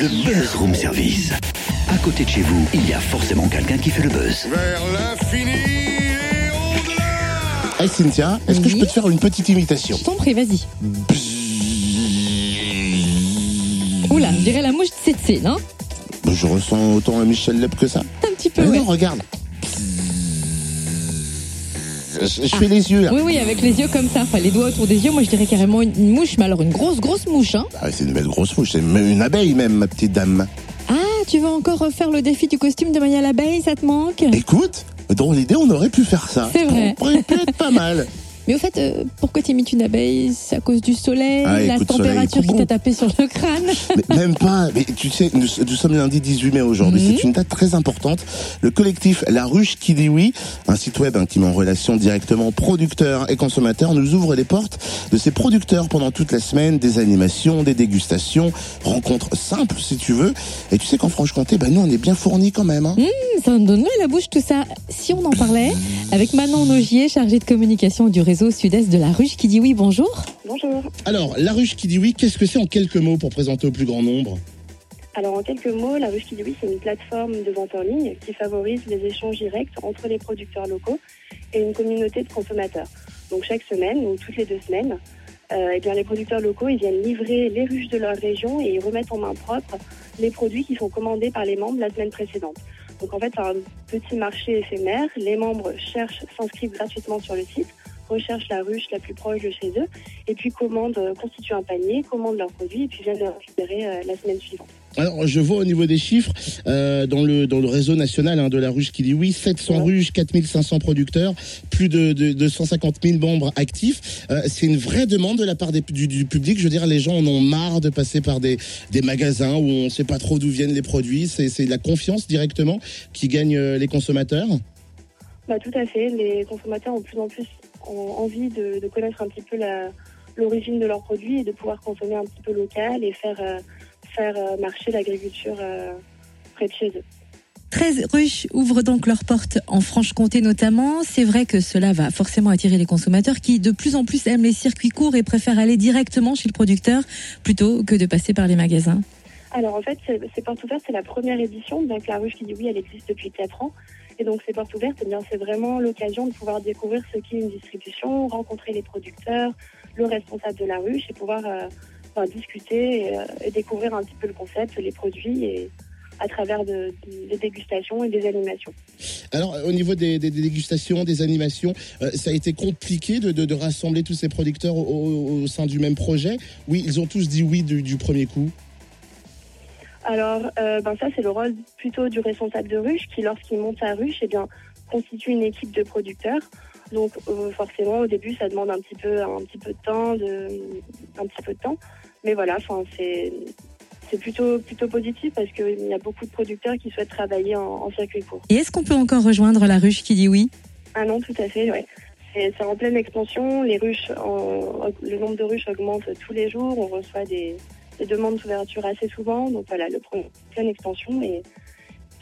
Le Buzz Room Service. À côté de chez vous, il y a forcément quelqu'un qui fait le buzz. Vers l'infini et au-delà Hey Cynthia, est-ce que je peux te faire une petite imitation? Je t'en prie, vas-y. Oula, je dirais la mouche de Tsetse, non? Je ressens autant un Michel Leb que ça. Un petit peu, Mais ouais. non, regarde. Je, je fais les yeux là. Oui, oui, avec les yeux comme ça, enfin les doigts autour des yeux, moi je dirais carrément une, mouche, mais alors une grosse, grosse mouche, hein. Ah, c'est une belle grosse mouche, c'est une abeille même, ma petite dame. Ah, tu vas encore refaire le défi du costume de Maya l'abeille, ça te manque? Écoute, dans l'idée, on aurait pu faire ça. C'est vrai. Ça aurait pu être pas mal. Mais au fait, euh, pourquoi t'imites une abeille? C'est à cause du soleil, Ah, la écoute, soleil, température qui t'a tapé sur le crâne Mais même pas. Mais tu sais, nous, nous sommes lundi 18 mai aujourd'hui. Mhm. C'est une date très importante. Le collectif La Ruche qui dit oui, un site web hein, qui met en relation directement producteurs et consommateurs, nous ouvre les portes de ses producteurs pendant toute la semaine. Des animations, des dégustations, rencontres simples si tu veux. Et tu sais qu'en Franche-Comté, ben nous on est bien fournis quand même. Hein. Ça me donne la bouche tout ça. Si on en parlait avec Manon Nogier, chargée de communication du réseau sud-est de la Ruche, qui dit oui, bonjour. Bonjour. Alors, La Ruche qui dit oui, qu'est-ce que c'est en quelques mots pour présenter au plus grand nombre? Alors en quelques mots, la ruche qui dit oui, c'est une plateforme de vente en ligne qui favorise les échanges directs entre les producteurs locaux et une communauté de consommateurs. Donc chaque semaine ou toutes les deux semaines, euh, eh bien, les producteurs locaux ils viennent livrer les ruches de leur région et ils remettent en main propre les produits qui sont commandés par les membres la semaine précédente. Donc en fait, c'est un petit marché éphémère. Les membres cherchent, s'inscrivent gratuitement sur le site, recherchent la ruche la plus proche de chez eux et puis commandent, euh, constituent un panier, commandent leurs produits et puis viennent les récupérer euh, la semaine suivante. Alors, je vois au niveau des chiffres, euh, dans, le, dans le réseau national hein, de la ruche qui dit oui, 700 Ouais. ruches, 4500 producteurs, plus de, de, de 150 000 membres actifs. Euh, c'est une vraie demande de la part des, du, du public. Je veux dire, les gens en ont marre de passer par des, des magasins où on ne sait pas trop d'où viennent les produits. C'est c'est la confiance directement qui gagne les consommateurs. Bah, tout à fait. Les consommateurs ont de plus en plus ont envie de, de connaître un petit peu l'origine de leurs produits et de pouvoir consommer un petit peu local et faire, euh, faire euh, marcher l'agriculture euh, près de chez eux. 13 ruches ouvrent donc leurs portes en Franche-Comté notamment. C'est vrai que cela va forcément attirer les consommateurs qui de plus en plus aiment les circuits courts et préfèrent aller directement chez le producteur plutôt que de passer par les magasins. Alors en fait, c'est c'est Porte Ouverte, c'est la première édition. Donc la ruche qui dit oui, elle existe depuis 4 ans. Et donc c'est Porte Ouverte, eh bien c'est vraiment l'occasion de pouvoir découvrir ce qu'est une distribution, rencontrer les producteurs, le responsable de la ruche et pouvoir euh, discuter et, euh, et découvrir un petit peu le concept, les produits et à travers de, de- des dégustations et des animations. Alors, au niveau des, dégustations, des animations, euh, ça a été compliqué de, rassembler tous ces producteurs au, sein du même projet. Oui, ils ont tous dit oui du premier coup. Alors, euh, ben ça, c'est le rôle plutôt du responsable de ruche qui, lorsqu'il monte sa ruche, eh bien, constitue une équipe de producteurs. Donc, euh, forcément, au début, ça demande un petit peu, un petit peu de temps, de, un petit peu de temps. Mais voilà, enfin, c'est, c'est plutôt, plutôt positif parce qu'il y a beaucoup de producteurs qui souhaitent travailler en, en circuit court. Et est-ce qu'on peut encore rejoindre la ruche qui dit oui? Ah non, tout à fait, ouais. C'est, c'est en pleine expansion. Les ruches, en- le nombre de ruches augmente tous les jours. On reçoit des, des demandes d'ouverture assez souvent. Donc voilà, le projet pleine expansion et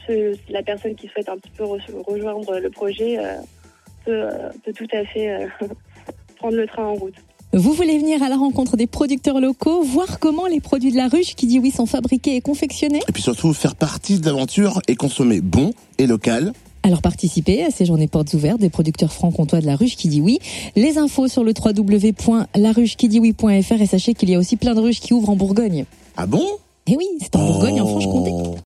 ce- la personne qui souhaite un petit peu re- rejoindre le projet euh, peut, euh, peut tout à fait euh, prendre le train en route. Vous voulez venir à la rencontre des producteurs locaux, voir comment les produits de la ruche qui dit oui sont fabriqués et confectionnés? Et puis surtout, faire partie de l'aventure et consommer bon et local. Alors participez à ces journées portes ouvertes des producteurs franc-comtois de la ruche qui dit oui. Les infos sur le www.laruchequidioui.fr et sachez qu'il y a aussi plein de ruches qui ouvrent en Bourgogne. Ah bon? Eh oui, c'est en Bourgogne, en Oh. Franche-Comté.